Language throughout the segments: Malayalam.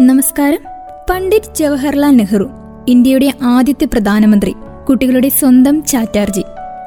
നമസ്കാരം. പണ്ഡിറ്റ് ജവഹർലാൽ നെഹ്റു ഇന്ത്യയുടെ ആദ്യത്തെ പ്രധാനമന്ത്രി കുട്ടികളുടെ സ്വന്തം ചാറ്റാർജി.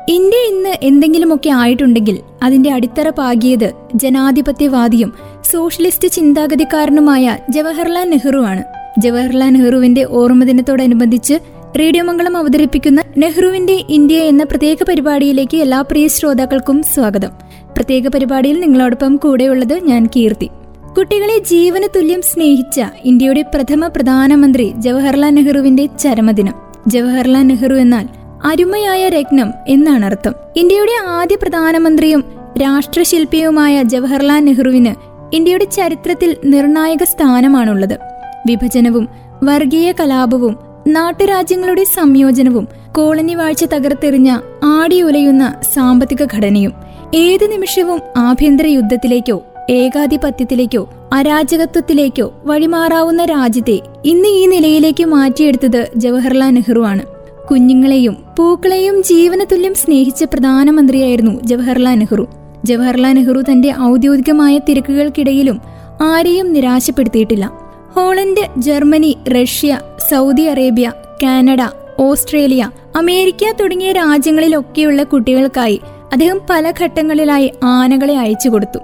ഇന്ത്യ ഇന്ന് എന്തെങ്കിലുമൊക്കെ ആയിട്ടുണ്ടെങ്കിൽ അതിന്റെ അടിത്തറ പാകിയത് ജനാധിപത്യവാദിയും സോഷ്യലിസ്റ്റ് ചിന്താഗതിക്കാരനുമായ ജവഹർലാൽ നെഹ്റു ആണ്. ജവഹർലാൽ നെഹ്റുവിന്റെ ഓർമ്മദിനത്തോടനുബന്ധിച്ച് റേഡിയോ മംഗളം അവതരിപ്പിക്കുന്ന നെഹ്റുവിന്റെ ഇന്ത്യ എന്ന പ്രത്യേക പരിപാടിയിലേക്ക് എല്ലാ പ്രിയ ശ്രോതാക്കൾക്കും സ്വാഗതം. പ്രത്യേക പരിപാടിയിൽ നിങ്ങളോടൊപ്പം കൂടെയുള്ളത് ഞാൻ കീർത്തി. കുട്ടികളെ ജീവന തുല്യം സ്നേഹിച്ച ഇന്ത്യയുടെ പ്രഥമ പ്രധാനമന്ത്രി ജവഹർലാൽ നെഹ്റുവിന്റെ ചരമദിനം. ജവഹർലാൽ നെഹ്റു എന്നാൽ അരുമയായ രത്നം എന്നാണ് അർത്ഥം. ഇന്ത്യയുടെ ആദ്യ പ്രധാനമന്ത്രിയും രാഷ്ട്രശില്പിയുമായ ജവഹർലാൽ നെഹ്റുവിന് ഇന്ത്യയുടെ ചരിത്രത്തിൽ നിർണായക സ്ഥാനമാണുള്ളത്. വിഭജനവും വർഗീയ കലാപവും നാട്ടുരാജ്യങ്ങളുടെ സംയോജനവും കോളനി വാഴ്ച തകർത്തെറിഞ്ഞ ആടിയുലയുന്ന സാമ്പത്തിക ഘടനയും ഏത് നിമിഷവും ആഭ്യന്തര യുദ്ധത്തിലേക്കോ ഏകാധിപത്യത്തിലേക്കോ അരാജകത്വത്തിലേക്കോ വഴിമാറാവുന്ന രാജ്യത്തെ ഇന്ന് ഈ നിലയിലേക്ക് മാറ്റിയെടുത്തത് ജവഹർലാൽ നെഹ്റു ആണ്. കുഞ്ഞുങ്ങളെയും പൂക്കളെയും ജീവനതുല്യം സ്നേഹിച്ച പ്രധാനമന്ത്രിയായിരുന്നു ജവഹർലാൽ നെഹ്റു. ജവഹർലാൽ നെഹ്റു തന്റെ ഔദ്യോഗികമായ തിരക്കുകൾക്കിടയിലും ആരെയും നിരാശപ്പെടുത്തിയിട്ടില്ല. Holland Germany Russia Saudi Arabia Canada Australia America തുടങ്ങിയ രാജ്യങ്ങളിലൊക്കെയുള്ള കുട്ടികൾക്കായി അദ്ദേഹം പല ഘട്ടങ്ങളിലായി ആനകളെ അയച്ചു കൊടുത്തു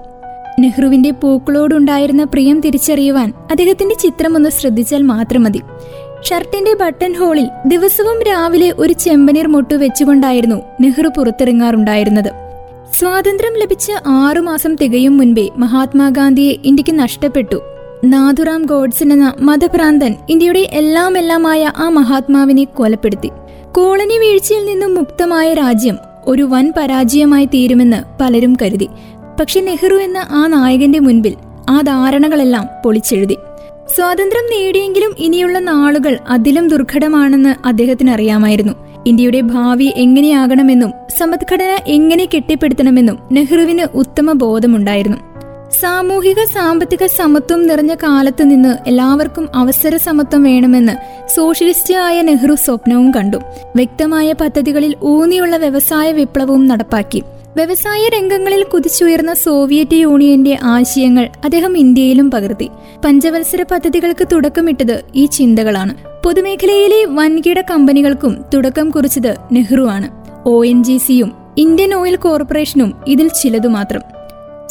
നെഹ്റുവിന്റെ പൂക്കളോടുണ്ടായിരുന്ന പ്രിയം തിരിച്ചറിയുവാൻ അദ്ദേഹത്തിന്റെ ചിത്രം ഒന്ന് ശ്രദ്ധിച്ചാൽ മാത്രം മതി. ഷർട്ടിന്റെ ബട്ടൺ ഹോളിൽ ദിവസവും രാവിലെ ഒരു ചെമ്പനീർ മുട്ടു വെച്ചുകൊണ്ടായിരുന്നു നെഹ്റു പുറത്തിറങ്ങാറുണ്ടായിരുന്നത്. സ്വാതന്ത്ര്യം ലഭിച്ച ആറുമാസം തികയും മുൻപേ മഹാത്മാഗാന്ധിയെ ഇന്ത്യയ്ക്ക് നഷ്ടപ്പെട്ടു. നാഥുറാം ഗോഡ്സൺ എന്ന മതഭ്രാന്തൻ ഇന്ത്യയുടെ എല്ലാം എല്ലാമായ ആ മഹാത്മാവിനെ കൊലപ്പെടുത്തി. കോളനി വീഴ്ചയിൽ നിന്നും മുക്തമായ രാജ്യം ഒരു വൻ പരാജയമായി തീരുമെന്ന് പലരും കരുതി. പക്ഷെ നെഹ്റു എന്ന ആ നായകന്റെ മുൻപിൽ ആ ധാരണകളെല്ലാം പൊളിച്ചെഴുതി. സ്വാതന്ത്ര്യം നേടിയെങ്കിലും ഇനിയുള്ള നാളുകൾ അതിലും ദുർഘടമാണെന്ന് അദ്ദേഹത്തിന് അറിയാമായിരുന്നു ഇന്ത്യയുടെ ഭാവി എങ്ങനെയാകണമെന്നും സമ്പദ്ഘടന എങ്ങനെ കെട്ടിപ്പടുത്തണമെന്നും നെഹ്റുവിന് ഉത്തമ ബോധമുണ്ടായിരുന്നു. സാമൂഹിക സാമ്പത്തിക സമത്വം നിറഞ്ഞ കാലത്ത് നിന്ന് എല്ലാവർക്കും അവസര സമത്വം വേണമെന്ന് സോഷ്യലിസ്റ്റ് ആയ നെഹ്റു സ്വപ്നവും കണ്ടു. വ്യക്തമായ പദ്ധതികളിൽ ഊന്നിയുള്ള വ്യവസായ വിപ്ലവവും നടപ്പാക്കി. വ്യവസായ രംഗങ്ങളിൽ കുതിച്ചുയർന്ന സോവിയറ്റ് യൂണിയന്റെ ആശയങ്ങൾ അദ്ദേഹം ഇന്ത്യയിലും പകർത്തി. പഞ്ചവത്സര പദ്ധതികൾക്ക് തുടക്കമിട്ടത് ഈ ചിന്തകളാണ്. പൊതുമേഖലയിലെ വൻകിട കമ്പനികൾക്കും തുടക്കം കുറിച്ചത് നെഹ്റു ആണ് ഒ എൻ ജി സിയും ഇന്ത്യൻ ഓയിൽ കോർപ്പറേഷനും ഇതിൽ ചിലതു മാത്രം.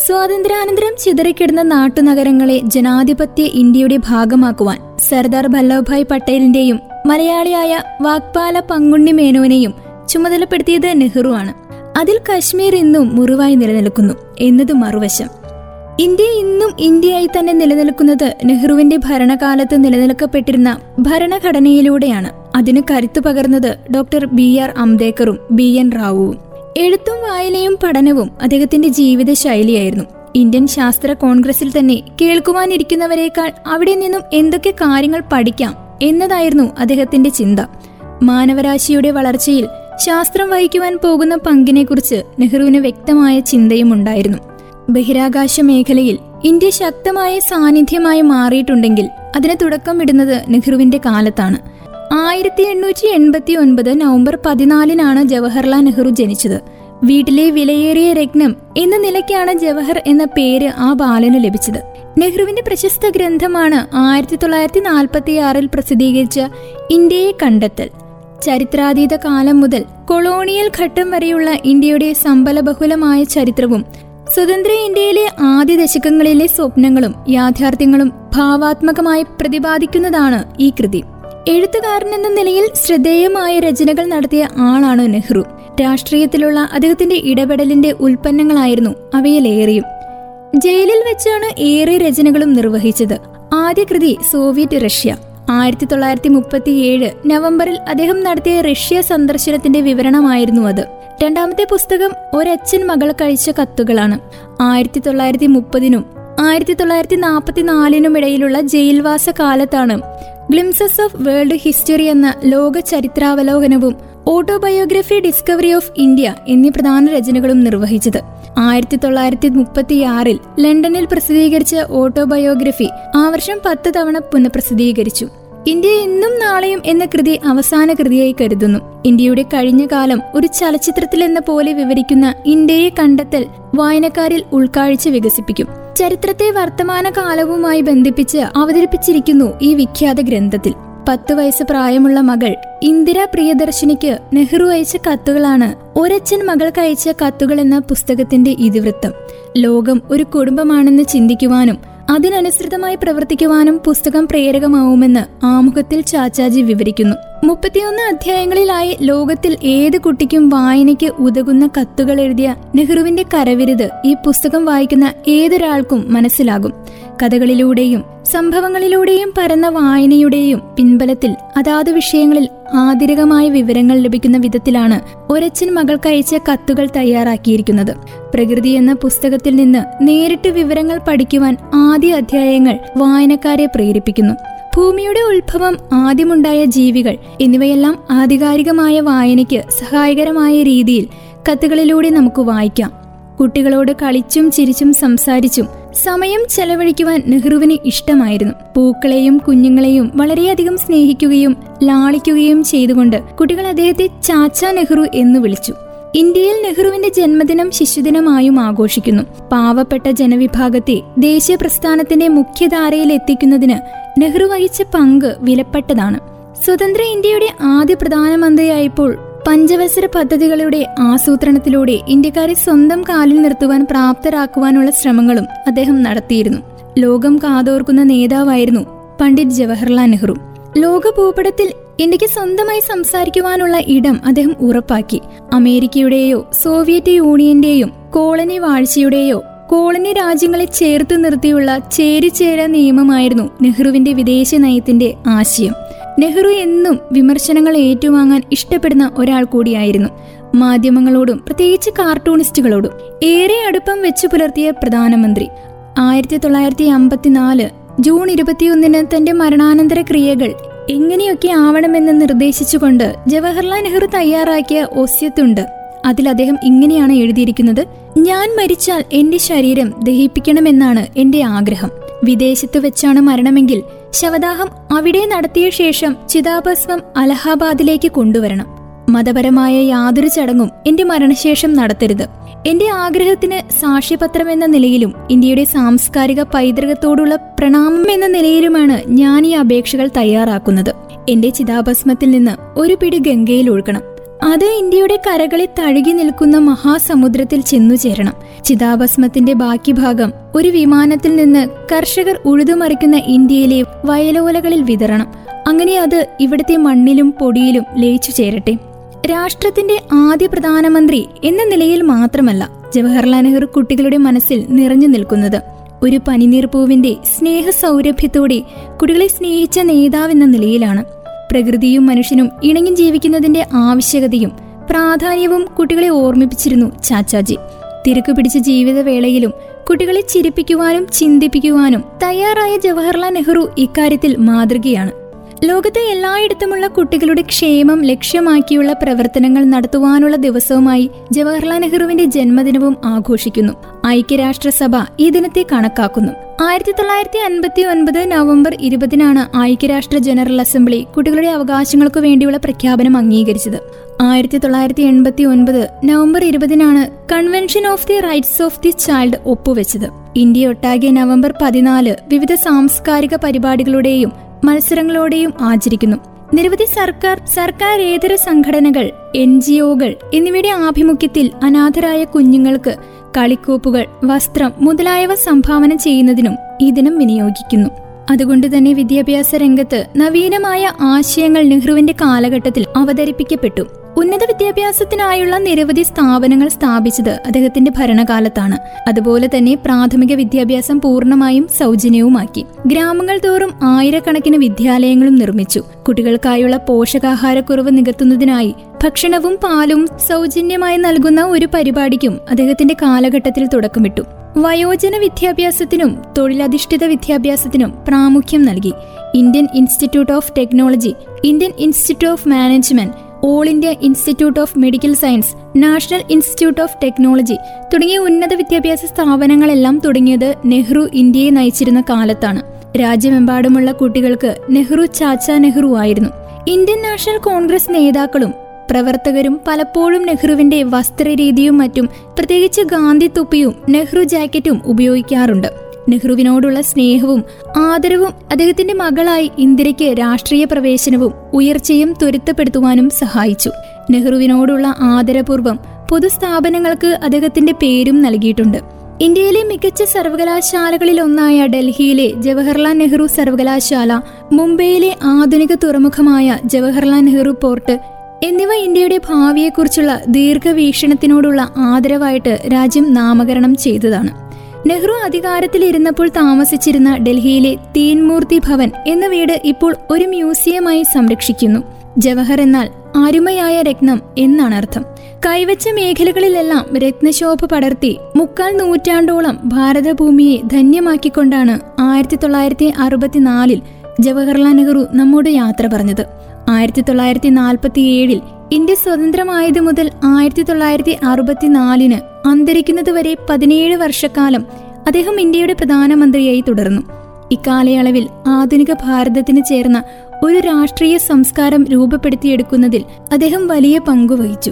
സ്വാതന്ത്ര്യാനന്തരം ചിതറിക്കിടന്ന നാട്ടുനഗരങ്ങളെ ജനാധിപത്യ ഇന്ത്യയുടെ ഭാഗമാക്കുവാൻ സർദാർ വല്ലഭഭായ് പട്ടേലിന്റെയും മലയാളിയായ വാക്പാല പങ്കുണ്ണി മേനോനെയും ചുമതലപ്പെടുത്തിയത് നെഹ്റു ആണ് അതിൽ കശ്മീർ ഇന്നും മുറിവായി നിലനിൽക്കുന്നു എന്നത് മറുവശം. ഇന്ത്യ ഇന്നും ഇന്ത്യയായി തന്നെ നിലനിൽക്കുന്നത് നെഹ്റുവിന്റെ ഭരണകാലത്ത് നിലനിൽക്കപ്പെട്ടിരുന്ന ഭരണഘടനയിലൂടെയാണ്. അതിന് കരുത്തു പകർന്നത് ഡോക്ടർ ബി ആർ അംബേദ്കറും ബി എൻ റാവുവും. എഴുത്തും വായനയും പഠനവും അദ്ദേഹത്തിന്റെ ജീവിത ശൈലിയായിരുന്നു ഇന്ത്യൻ ശാസ്ത്ര കോൺഗ്രസിൽ തന്നെ കേൾക്കുവാനിരിക്കുന്നവരെക്കാൾ അവിടെ നിന്നും എന്തൊക്കെ കാര്യങ്ങൾ പഠിക്കാം എന്നതായിരുന്നു അദ്ദേഹത്തിന്റെ ചിന്ത. മാനവരാശിയുടെ വളർച്ചയിൽ ശാസ്ത്രം വഹിക്കുവാൻ പോകുന്ന പങ്കിനെക്കുറിച്ച് നെഹ്റുവിന് വ്യക്തമായ ചിന്തയും ഉണ്ടായിരുന്നു ബഹിരാകാശ മേഖലയിൽ ഇന്ത്യ ശക്തമായ സാന്നിധ്യമായി മാറിയിട്ടുണ്ടെങ്കിൽ അതിന് തുടക്കം ഇടുന്നത് നെഹ്റുവിന്റെ കാലത്താണ്. ആയിരത്തി എണ്ണൂറ്റി എൺപത്തി ഒൻപത് നവംബർ പതിനാലിനാണ് ജവഹർലാൽ നെഹ്റു ജനിച്ചത്. വീട്ടിലെ വിലയേറിയ രത്നം എന്ന നിലയ്ക്കാണ് ജവഹർ എന്ന പേര് ആ ബാലന് ലഭിച്ചത്. നെഹ്റുവിന്റെ പ്രശസ്ത ഗ്രന്ഥമാണ് ആയിരത്തി തൊള്ളായിരത്തി നാൽപ്പത്തി ആറിൽ പ്രസിദ്ധീകരിച്ച ഇന്ത്യയെ കണ്ടെത്തൽ. ചരിത്രാതീത കാലം മുതൽ കൊളോണിയൽ ഘട്ടം വരെയുള്ള ഇന്ത്യയുടെ സമ്പലബഹുലമായ ചരിത്രവും സ്വതന്ത്ര ഇന്ത്യയിലെ ആദ്യ ദശകങ്ങളിലെ സ്വപ്നങ്ങളും യാഥാർത്ഥ്യങ്ങളും ഭാവാത്മകമായി പ്രതിപാദിക്കുന്നതാണ് ഈ കൃതി. എഴുത്തുകാരൻ എന്ന നിലയിൽ ശ്രദ്ധേയമായ രചനകൾ നടത്തിയ ആളാണ് നെഹ്റു. രാഷ്ട്രീയത്തിലുള്ള അദ്ദേഹത്തിന്റെ ഇടപെടലിന്റെ ഉൽപ്പന്നങ്ങളായിരുന്നു അവയിലേറെയും. ജയിലിൽ വെച്ചാണ് ഏറെ രചനകളും നിർവഹിച്ചത്. ആദ്യ കൃതി സോവിയറ്റ് റഷ്യ. ആയിരത്തി തൊള്ളായിരത്തി മുപ്പത്തിയേഴ് നവംബറിൽ അദ്ദേഹം നടത്തിയ റഷ്യ സന്ദർശനത്തിന്റെ വിവരണമായിരുന്നു അത്. രണ്ടാമത്തെ പുസ്തകം ഒരച്ഛൻ മകൾ കഴിച്ച കത്തുകളാണ്. ആയിരത്തി തൊള്ളായിരത്തി മുപ്പതിനും ആയിരത്തി തൊള്ളായിരത്തി നാൽപ്പത്തിനാലിനും ഇടയിലുള്ള ജയിൽവാസ കാലത്താണ് ഗ്ലിംസസ് ഓഫ് വേൾഡ് ഹിസ്റ്ററി എന്ന ലോക ചരിത്രാവലോകനവും ഓട്ടോബയോഗ്രഫി ഡിസ്കവറി ഓഫ് ഇന്ത്യ എന്നീ പ്രധാന രചനകളും നിർവഹിച്ചത്. ആയിരത്തി തൊള്ളായിരത്തി മുപ്പത്തിയാറിൽ ലണ്ടനിൽ പ്രസിദ്ധീകരിച്ച ഓട്ടോബയോഗ്രഫി ആ വർഷം പത്ത് തവണ പുനഃപ്രസിദ്ധീകരിച്ചു. ഇന്ത്യ എന്നും നാളെയും എന്ന കൃതി അവസാന കൃതിയായി കരുതുന്നു. ഇന്ത്യയുടെ കഴിഞ്ഞ കാലം ഒരു ചലച്ചിത്രത്തിൽ എന്ന പോലെ വിവരിക്കുന്ന ഇന്ത്യയെ കണ്ടെത്തൽ വായനക്കാരിൽ ഉൾക്കാഴ്ച വികസിപ്പിക്കും. ചരിത്രത്തെ വർത്തമാന കാലവുമായി ബന്ധിപ്പിച്ച് അവതരിപ്പിച്ചിരിക്കുന്നു ഈ വിഖ്യാത ഗ്രന്ഥത്തിൽ. പത്ത് വയസ്സ് പ്രായമുള്ള മകൾ ഇന്ദിര പ്രിയദർശിനിക്ക് നെഹ്റു അയച്ച കത്തുകളാണ്. ഒരച്ഛൻ മകൾക്ക് അയച്ച കത്തുകൾ എന്ന പുസ്തകത്തിന്റെ ഇതിവൃത്തം. ലോകം ഒരു കുടുംബമാണെന്ന് ചിന്തിക്കുവാനും അതിനനുസൃതമായി പ്രവർത്തിക്കുവാനും പുസ്തകം പ്രേരകമാവുമെന്ന് ആമുഖത്തിൽ ചാച്ചാജി വിവരിക്കുന്നു. മുപ്പത്തിയൊന്ന് അധ്യായങ്ങളിലായി ലോകത്തിൽ ഏത് കുട്ടിക്കും വായനയ്ക്ക് ഉതകുന്ന കത്തുകൾ എഴുതിയ നെഹ്റുവിന്റെ കരവിരുത് ഈ പുസ്തകം വായിക്കുന്ന ഏതൊരാൾക്കും മനസ്സിലാകും. കഥകളിലൂടെയും സംഭവങ്ങളിലൂടെയും പരന്ന വായനയുടെയും പിൻബലത്തിൽ അതാത് വിഷയങ്ങളിൽ ആതിരകമായ വിവരങ്ങൾ ലഭിക്കുന്ന വിധത്തിലാണ് ഒരച്ഛൻ മകൾക്കയച്ച കത്തുകൾ തയ്യാറാക്കിയിരിക്കുന്നത്. പ്രകൃതി എന്ന പുസ്തകത്തിൽ നിന്ന് നേരിട്ട് വിവരങ്ങൾ പഠിക്കുവാൻ ആദ്യ അധ്യായങ്ങൾ വായനക്കാരെ പ്രേരിപ്പിക്കുന്നു. ഭൂമിയുടെ ഉത്ഭവം ആദ്യമുണ്ടായ ജീവികൾ എന്നിവയെല്ലാം ആധികാരികമായ വായനയ്ക്ക് സഹായകരമായ രീതിയിൽ കത്തുകളിലൂടെ നമുക്ക് വായിക്കാം. കുട്ടികളോട് കളിച്ചും ചിരിച്ചും സംസാരിച്ചും സമയം ചെലവഴിക്കുവാൻ നെഹ്റുവിന് ഇഷ്ടമായിരുന്നു. പൂക്കളെയും കുഞ്ഞുങ്ങളെയും വളരെയധികം സ്നേഹിക്കുകയും ലാളിക്കുകയും ചെയ്തുകൊണ്ട് കുട്ടികൾ അദ്ദേഹത്തെ ചാച്ച നെഹ്റു എന്ന് വിളിച്ചു. ഇന്ത്യയിൽ നെഹ്റുവിന്റെ ജന്മദിനം ശിശുദിനമായും ആഘോഷിക്കുന്നു. പാവപ്പെട്ട ജനവിഭാഗത്തെ ദേശീയ പ്രസ്ഥാനത്തിന്റെ മുഖ്യധാരയിൽ എത്തിക്കുന്നതിന് നെഹ്റു വഹിച്ച പങ്ക് വിലപ്പെട്ടതാണ്. സ്വതന്ത്ര ഇന്ത്യയുടെ ആദ്യ പ്രധാനമന്ത്രിയായപ്പോൾ പഞ്ചവത്സര പദ്ധതികളുടെ ആസൂത്രണത്തിലൂടെ ഇന്ത്യക്കാരെ സ്വന്തം കാലിൽ നിർത്തുവാൻ പ്രാപ്തരാക്കുവാനുള്ള ശ്രമങ്ങളും അദ്ദേഹം നടത്തിയിരുന്നു. ലോകം കാതോർക്കുന്ന നേതാവായിരുന്നു പണ്ഡിറ്റ് ജവഹർലാൽ നെഹ്റു. ലോക ഭൂപടത്തിൽ ഇന്ത്യയ്ക്ക് സ്വന്തമായി സംസാരിക്കുവാനുള്ള ഇടം അദ്ദേഹം ഉറപ്പാക്കി. അമേരിക്കയുടെയോ സോവിയറ്റ് യൂണിയന്റെയും കോളനി വാഴ്ചയുടെയോ കോളനി രാജ്യങ്ങളെ ചേർത്ത് നിർത്തിയുള്ള ചേരിചേര നിയമമായിരുന്നു നെഹ്റുവിന്റെ വിദേശ നയത്തിന്റെ ആശയം. നെഹ്റു എന്നും വിമർശനങ്ങൾ ഏറ്റുവാങ്ങാൻ ഇഷ്ടപ്പെടുന്ന ഒരാൾ കൂടിയായിരുന്നു. മാധ്യമങ്ങളോടും പ്രത്യേകിച്ച് കാർട്ടൂണിസ്റ്റുകളോടും ഏറെ അടുപ്പം വെച്ചു പുലർത്തിയ പ്രധാനമന്ത്രി. ആയിരത്തി തൊള്ളായിരത്തി അമ്പത്തിനാല് ജൂൺ ഇരുപത്തിയൊന്നിന് തന്റെ മരണാനന്തര ക്രിയകൾ എങ്ങനെയൊക്കെ ആവണമെന്ന് നിർദ്ദേശിച്ചുകൊണ്ട് ജവഹർലാൽ നെഹ്റു തയ്യാറാക്കിയ ഒസ്യത്തുണ്ട്. അതിൽ അദ്ദേഹം ഇങ്ങനെയാണ് എഴുതിയിരിക്കുന്നത് ഞാൻ മരിച്ചാൽ എന്റെ ശരീരം ദഹിപ്പിക്കണമെന്നാണ് എന്റെ ആഗ്രഹം. വിദേശത്ത് വെച്ചാണ് മരണമെങ്കിൽ ശവദാഹം അവിടെ നടത്തിയ ശേഷം ചിതാഭസ്മം അലഹാബാദിലേക്ക് കൊണ്ടുവരണം. മതപരമായ യാതൊരു ചടങ്ങും എന്റെ മരണശേഷം നടത്തരുത്. എന്റെ ആഗ്രഹത്തിന് സാക്ഷ്യപത്രം എന്ന നിലയിലും ഇന്ത്യയുടെ സാംസ്കാരിക പൈതൃകത്തോടുള്ള പ്രണാമം എന്ന നിലയിലുമാണ് ഞാൻ ഈ അപേക്ഷകൾ തയ്യാറാക്കുന്നത്. എന്റെ ചിതാഭസ്മത്തിൽ നിന്ന് ഒരു പിടി ഗംഗയിൽ ഒഴുകണം. അത് ഇന്ത്യയുടെ കരകളിൽ തഴുകി നിൽക്കുന്ന മഹാസമുദ്രത്തിൽ ചെന്നു ചേരണം. ചിതാഭസ്മത്തിന്റെ ബാക്കി ഭാഗം ഒരു വിമാനത്തിൽ നിന്ന് കർഷകർ ഉഴുതുമറിക്കുന്ന ഇന്ത്യയിലെ വയലോലകളിൽ വിതരണം അങ്ങനെ അത് ഇവിടുത്തെ മണ്ണിലും പൊടിയിലും ലയിച്ചു ചേരട്ടെ. രാഷ്ട്രത്തിന്റെ ആദ്യ പ്രധാനമന്ത്രി എന്ന നിലയിൽ മാത്രമല്ല ജവഹർലാൽ നെഹ്റു കുട്ടികളുടെ മനസ്സിൽ നിറഞ്ഞു നിൽക്കുന്നത്. ഒരു പനിനീർ പൂവിന്റെ സ്നേഹ സൗരഭ്യത്തോടെ കുട്ടികളെ സ്നേഹിച്ച നേതാവെന്ന നിലയിലാണ്. പ്രകൃതിയും മനുഷ്യനും ഇണങ്ങി ജീവിക്കുന്നതിന്റെ ആവശ്യകതയും പ്രാധാന്യവും കുട്ടികളെ ഓർമ്മിപ്പിച്ചിരുന്നു ചാച്ചാജി. തിരക്ക് പിടിച്ച ജീവിതവേളയിലും കുട്ടികളെ ചിരിപ്പിക്കുവാനും ചിന്തിപ്പിക്കുവാനും തയ്യാറായ ജവഹർലാൽ നെഹ്റു ഇക്കാര്യത്തിൽ മാതൃകയാണ്. ലോകത്തെ എല്ലായിടത്തുമുള്ള കുട്ടികളുടെ ക്ഷേമം ലക്ഷ്യമാക്കിയുള്ള പ്രവർത്തനങ്ങൾ നടത്തുവാനുള്ള ദിവസവുമായി ജവഹർലാൽ നെഹ്റുവിന്റെ ജന്മദിനവും ആഘോഷിക്കുന്നു. ഐക്യരാഷ്ട്രസഭ ഈ ദിനത്തെ കണക്കാക്കുന്നു. ആയിരത്തി തൊള്ളായിരത്തി അൻപത്തി ഒൻപത് നവംബർ ഇരുപതിനാണ് ഐക്യരാഷ്ട്ര ജനറൽ അസംബ്ലി കുട്ടികളുടെ അവകാശങ്ങൾക്കു വേണ്ടിയുള്ള പ്രഖ്യാപനം അംഗീകരിച്ചത്. ആയിരത്തി തൊള്ളായിരത്തി എൺപത്തി ഒൻപത് November ഇരുപതിനാണ് convention of the rights of the child ഒപ്പുവെച്ചത്. ഇന്ത്യ ഒട്ടാകെ നവംബർ പതിനാല് വിവിധ സാംസ്കാരിക പരിപാടികളുടെയും മത്സരങ്ങളോടെയും ആചരിക്കുന്നു. നിരവധി സർക്കാർ സർക്കാരേതര സംഘടനകൾ എൻ ജി ഒകൾ എന്നിവയുടെ ആഭിമുഖ്യത്തിൽ അനാഥരായ കുഞ്ഞുങ്ങൾക്ക് കളിക്കോപ്പുകൾ വസ്ത്രം മുതലായവ സംഭാവന ചെയ്യുന്നതിനും ഈ ദിനം വിനിയോഗിക്കുന്നു. അതുകൊണ്ട് തന്നെ വിദ്യാഭ്യാസ രംഗത്ത് നവീനമായ ആശയങ്ങൾ നെഹ്റുവിന്റെ കാലഘട്ടത്തിൽ അവതരിപ്പിക്കപ്പെട്ടു. ഉന്നത വിദ്യാഭ്യാസത്തിനായുള്ള നിരവധി സ്ഥാപനങ്ങൾ സ്ഥാപിച്ചത് അദ്ദേഹത്തിന്റെ ഭരണകാലത്താണ്. അതുപോലെ തന്നെ പ്രാഥമിക വിദ്യാഭ്യാസം പൂർണമായും സൗജന്യവുമാക്കി. ഗ്രാമങ്ങൾ തോറും ആയിരക്കണക്കിന് വിദ്യാലയങ്ങളും നിർമ്മിച്ചു. കുട്ടികൾക്കായുള്ള പോഷകാഹാരക്കുറവ് നികത്തുന്നതിനായി ഭക്ഷണവും പാലും സൗജന്യമായി നൽകുന്ന ഒരു പരിപാടിക്കും അദ്ദേഹത്തിന്റെ കാലഘട്ടത്തിൽ തുടക്കമിട്ടു. വയോജന വിദ്യാഭ്യാസത്തിനും തൊഴിലധിഷ്ഠിത വിദ്യാഭ്യാസത്തിനും പ്രാമുഖ്യം നൽകി. Indian Institute of Technology Indian Institute of Management All India Institute of Medical Science National Institute of Technology തുടങ്ങിയ ഉന്നത വിദ്യാഭ്യാസ സ്ഥാപനങ്ങളെല്ലാം തുടങ്ങിയത് നെഹ്റു ഇന്ത്യയെ നയിച്ചിരുന്ന കാലത്താണ്. രാജ്യമെമ്പാടുമുള്ള കുട്ടികൾക്ക് നെഹ്റു ചാച്ച നെഹ്റു ആയിരുന്നു. ഇന്ത്യൻ നാഷണൽ കോൺഗ്രസ് നേതാക്കളും പ്രവർത്തകരും പലപ്പോഴും നെഹ്റുവിന്റെ വസ്ത്രരീതിയും മറ്റും പ്രത്യേകിച്ച് ഗാന്ധി തുപ്പിയും നെഹ്റു ജാക്കറ്റും ഉപയോഗിക്കാറുണ്ട്. നെഹ്റുവിനോടുള്ള സ്നേഹവും ആദരവും അദ്ദേഹത്തിന്റെ മകളായി ഇന്ദിരയ്ക്ക് രാഷ്ട്രീയ പ്രവേശനവും ഉയർച്ചയും ത്വരിതപ്പെടുത്തുവാനും സഹായിച്ചു. നെഹ്റുവിനോടുള്ള ആദരപൂർവം പൊതുസ്ഥാപനങ്ങൾക്ക് അദ്ദേഹത്തിന്റെ പേരും നൽകിയിട്ടുണ്ട്. ഇന്ത്യയിലെ മികച്ച സർവകലാശാലകളിൽ ഒന്നായ ഡൽഹിയിലെ ജവഹർലാൽ നെഹ്റു സർവകലാശാല മുംബൈയിലെ ആധുനിക തുറമുഖമായ ജവഹർലാൽ നെഹ്റു പോർട്ട് എന്നിവ ഇന്ത്യയുടെ ഭാവിയെക്കുറിച്ചുള്ള ദീർഘവീക്ഷണത്തിനോടുള്ള ആദരവായിട്ട് രാജ്യം നാമകരണം ചെയ്തതാണ്. നെഹ്റു അധികാരത്തിലിരുന്നപ്പോൾ താമസിച്ചിരുന്ന ഡൽഹിയിലെ തീൻമൂർത്തി ഭവൻ എന്ന വീട് ഇപ്പോൾ ഒരു മ്യൂസിയമായി സംരക്ഷിക്കുന്നു. ജവഹർ എന്നാൽ അരുമയായ രത്നം എന്നാണ് അർത്ഥം. കൈവച്ച മേഖലകളിലെല്ലാം രത്നശോഭ പടർത്തി മുക്കാൽ നൂറ്റാണ്ടോളം ഭാരതഭൂമിയെ ധന്യമാക്കിക്കൊണ്ടാണ് ആയിരത്തി തൊള്ളായിരത്തി അറുപത്തിനാലിൽ ജവഹർലാൽ നെഹ്റു നമ്മോട് യാത്ര പറഞ്ഞത്. ആയിരത്തി തൊള്ളായിരത്തി നാൽപ്പത്തിയേഴിൽ ഇന്ത്യ സ്വതന്ത്രമായത് മുതൽ ആയിരത്തി തൊള്ളായിരത്തി അറുപത്തിനാലിന് അന്തരിക്കുന്നതുവരെ പതിനേഴ് വർഷക്കാലം അദ്ദേഹം ഇന്ത്യയുടെ പ്രധാനമന്ത്രിയായി തുടർന്നു. ഇക്കാലയളവിൽ ആധുനിക ഭാരതത്തിന് ചേർന്ന ഒരു രാഷ്ട്രീയ സംസ്കാരം രൂപപ്പെടുത്തിയെടുക്കുന്നതിൽ അദ്ദേഹം വലിയ പങ്കുവഹിച്ചു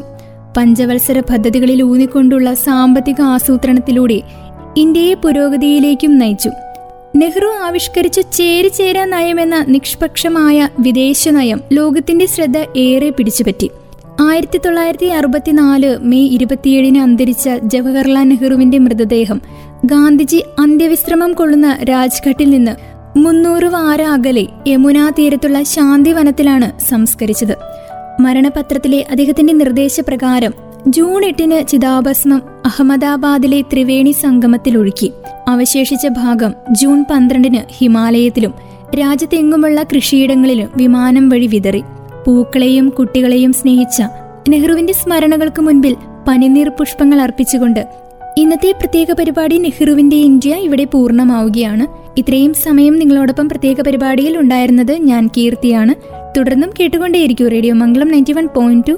പഞ്ചവത്സര പദ്ധതികളിൽ ഊന്നിക്കൊണ്ടുള്ള സാമ്പത്തിക ആസൂത്രണത്തിലൂടെ ഇന്ത്യയെ പുരോഗതിയിലേക്കും നയിച്ചു. നെഹ്റു ആവിഷ്കരിച്ച ചേരിചേരാ നയമെന്ന നിഷ്പക്ഷമായ വിദേശ നയം ലോകത്തിന്റെ ശ്രദ്ധ ഏറെ പിടിച്ചുപറ്റി. ആയിരത്തി തൊള്ളായിരത്തി അറുപത്തിനാല് മെയ് ഇരുപത്തിയേഴിന് അന്തരിച്ച ജവഹർലാൽ നെഹ്റുവിന്റെ മൃതദേഹം ഗാന്ധിജി അന്ത്യവിശ്രമം കൊള്ളുന്ന രാജ്ഘട്ടിൽ നിന്ന് മുന്നൂറ് വാര അകലെ യമുനാ തീരത്തുള്ള ശാന്തിവനത്തിലാണ് സംസ്കരിച്ചത്. മരണപത്രത്തിലെ അദ്ദേഹത്തിന്റെ നിർദ്ദേശപ്രകാരം ജൂൺ എട്ടിന് ചിതാഭസ്മം അഹമ്മദാബാദിലെ ത്രിവേണി സംഗമത്തിൽ ഒഴുക്കി അവശേഷിച്ച ഭാഗം ജൂൺ പന്ത്രണ്ടിന് ഹിമാലയത്തിലും രാജ്യത്തെങ്ങുമുള്ള കൃഷിയിടങ്ങളിലും വിമാനം വഴി വിതറി. പൂക്കളെയും കുട്ടികളെയും സ്നേഹിച്ച നെഹ്റുവിന്റെ സ്മരണകൾക്ക് മുൻപിൽ പനിനീർ പുഷ്പങ്ങൾ അർപ്പിച്ചുകൊണ്ട് ഇന്നത്തെ പ്രത്യേക പരിപാടി നെഹ്റുവിന്റെ ഇന്ത്യ ഇവിടെ പൂർണമാവുകയാണ്. ഇത്രയും സമയം നിങ്ങളോടൊപ്പം പ്രത്യേക പരിപാടിയിൽ ഉണ്ടായിരുന്നത് ഞാൻ കീർത്തിയാണ്. തുടർന്നും കേട്ടുകൊണ്ടേയിരിക്കും radio Mangalam ninety one point two